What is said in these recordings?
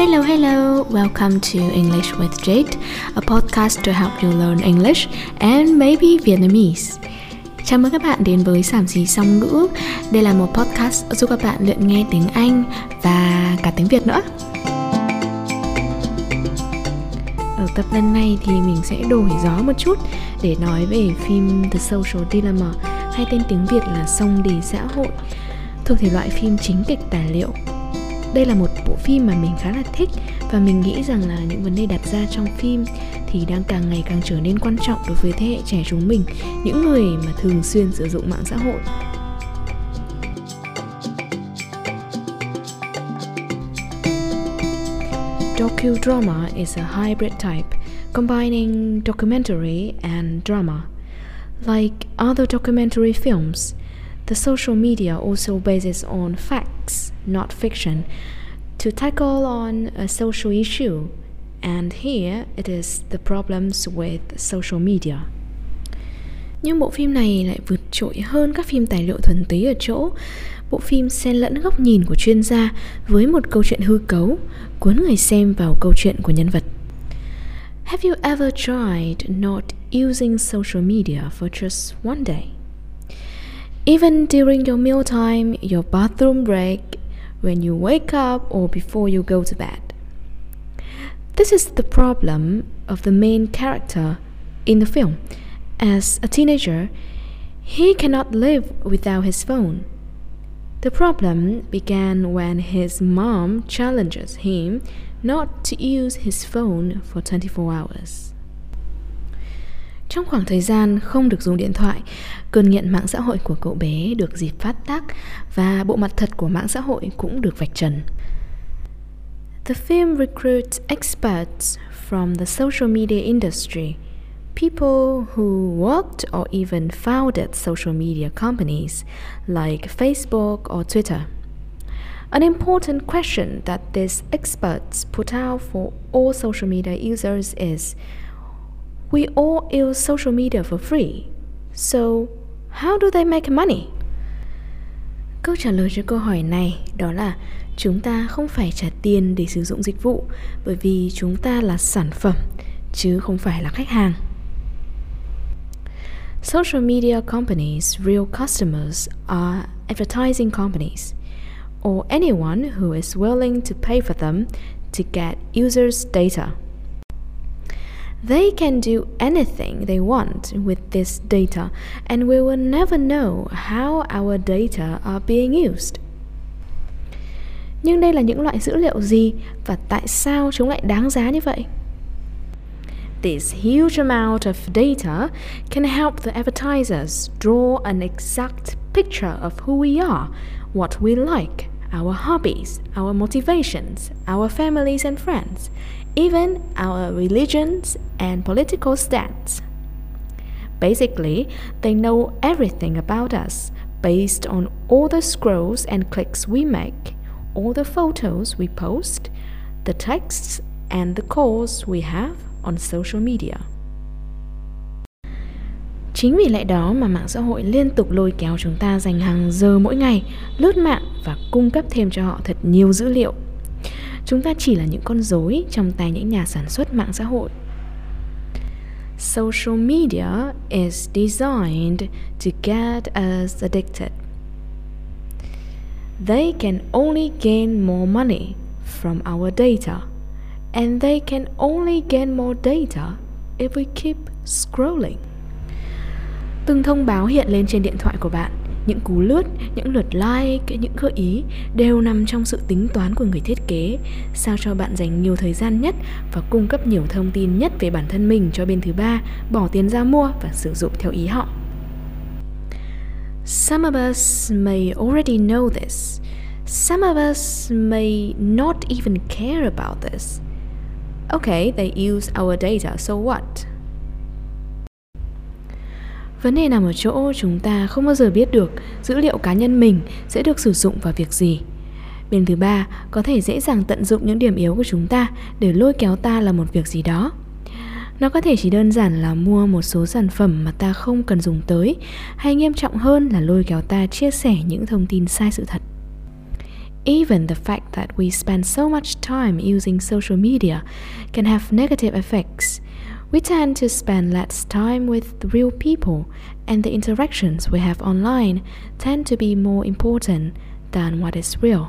Hello, hello. Welcome to English with Jade, a podcast to help you learn English and maybe Vietnamese. Chào mừng các bạn đến với Sảm gì Song Ngữ. Đây là một podcast giúp các bạn luyện nghe tiếng Anh và cả tiếng Việt nữa. Ở tập lần này thì mình sẽ đổi gió một chút để nói về phim The Social Dilemma hay tên tiếng Việt là Song Đề Xã Hội thuộc thể loại phim chính kịch tài liệu đây là một bộ phim mà mình khá là thích và mình nghĩ rằng là những vấn đề đặt ra trong phim thì đang càng ngày càng trở nên quan trọng đối với thế hệ trẻ chúng mình những người mà thường xuyên sử dụng mạng xã hội Docudrama is a hybrid type combining documentary and drama. Like other documentary films, the social media also bases on facts, not fiction, to tackle on a social issue. And here it is the problems with social media. Nhưng bộ phim này lại vượt trội hơn các phim tài liệu thuần túy ở chỗ bộ phim xen lẫn góc nhìn của chuyên gia với một câu chuyện hư cấu, cuốn người xem vào câu chuyện của nhân vật. Have you ever tried not using social media for just one day? Even during your mealtime, your bathroom break, when you wake up, or before you go to bed. This is the problem of the main character in the film. As a teenager, he cannot live without his phone. The problem began when his mom challenges him not to use his phone for 24 hours. Trong khoảng thời gian không được dùng điện thoại, cơn nghiện mạng xã hội của cậu bé được dịp phát tác và bộ mặt thật của mạng xã hội cũng được vạch trần. The film recruits experts from the social media industry, people who worked or even founded social media companies like Facebook or Twitter. An important question that these experts put out for all social media users is We all use social media for free. So, how do they make money? Câu trả lời cho câu hỏi này đó là chúng ta không phải trả tiền để sử dụng dịch vụ bởi vì chúng ta là sản phẩm chứ không phải là khách hàng. Social media companies' real customers are advertising companies or anyone who is willing to pay for them to get users' data. They can do anything they want with this data, and we will never know how our data are being used. Nhưng đây là những loại dữ liệu gì và tại sao chúng lại đáng giá như vậy? This huge amount of data can help the advertisers draw an exact picture of who we are, what we like, our hobbies, our motivations, our families and friends, even our religions and political stance. Basically, they know everything about us based on all the scrolls and clicks we make, all the photos we post, the texts and the calls we have on social media. Chính vì lẽ đó mà mạng xã hội liên tục lôi kéo chúng ta dành hàng giờ mỗi ngày lướt mạng và cung cấp thêm cho họ thật nhiều dữ liệu. Chúng ta chỉ là những con rối trong tay những nhà sản xuất mạng xã hội. Social media is designed to get us addicted. They can only gain more money from our data, and they can only gain more data if we keep scrolling. Từng thông báo hiện lên trên điện thoại của bạn, những cú lướt, những lượt like, những gợi ý đều nằm trong sự tính toán của người thiết kế, sao cho bạn dành nhiều thời gian nhất và cung cấp nhiều thông tin nhất về bản thân mình cho bên thứ ba, bỏ tiền ra mua và sử dụng theo ý họ. Some of us may already know this. Some of us may not even care about this. Okay, they use our data, so what? Vấn đề nằm ở chỗ chúng ta không bao giờ biết được dữ liệu cá nhân mình sẽ được sử dụng vào việc gì. Bên thứ ba có thể dễ dàng tận dụng những điểm yếu của chúng ta để lôi kéo ta làm một việc gì đó. Nó có thể chỉ đơn giản là mua một số sản phẩm mà ta không cần dùng tới, hay nghiêm trọng hơn là lôi kéo ta chia sẻ những thông tin sai sự thật. Even the fact that we spend so much time using social media can have negative effects. We tend to spend less time with real people, and the interactions we have online tend to be more important than what is real.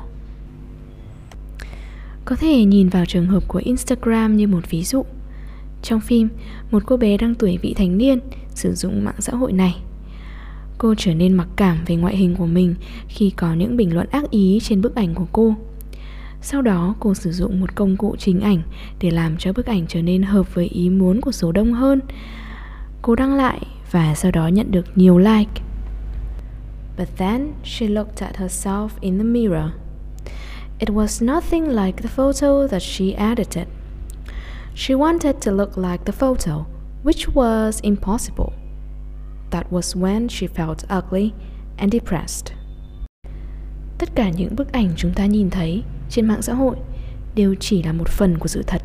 Có thể nhìn vào trường hợp của Instagram như một ví dụ. Trong phim, một cô bé đang tuổi vị thành niên sử dụng mạng xã hội này. Cô trở nên mặc cảm về ngoại hình của mình khi có những bình luận ác ý trên bức ảnh của cô. Sau đó cô sử dụng một công cụ chỉnh ảnh để làm cho bức ảnh trở nên hợp với ý muốn của số đông hơn. Cô đăng lại và sau đó nhận được nhiều like. But then she looked at herself in the mirror. It was nothing like the photo that she edited. She wanted to look like the photo, which was impossible. That was when she felt ugly and depressed. Tất cả những bức ảnh chúng ta nhìn thấy trên mạng xã hội đều chỉ là một phần của sự thật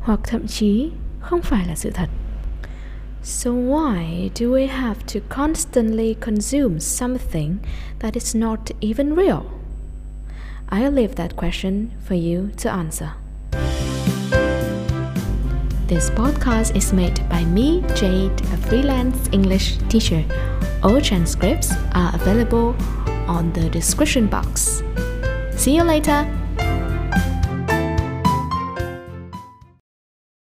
hoặc thậm chí không phải là sự thật. So why do we have to constantly consume something that is not even real? I'll leave that question for you to answer. This podcast is made by me, Jade, a freelance English teacher. All transcripts are available on the description box. See you later!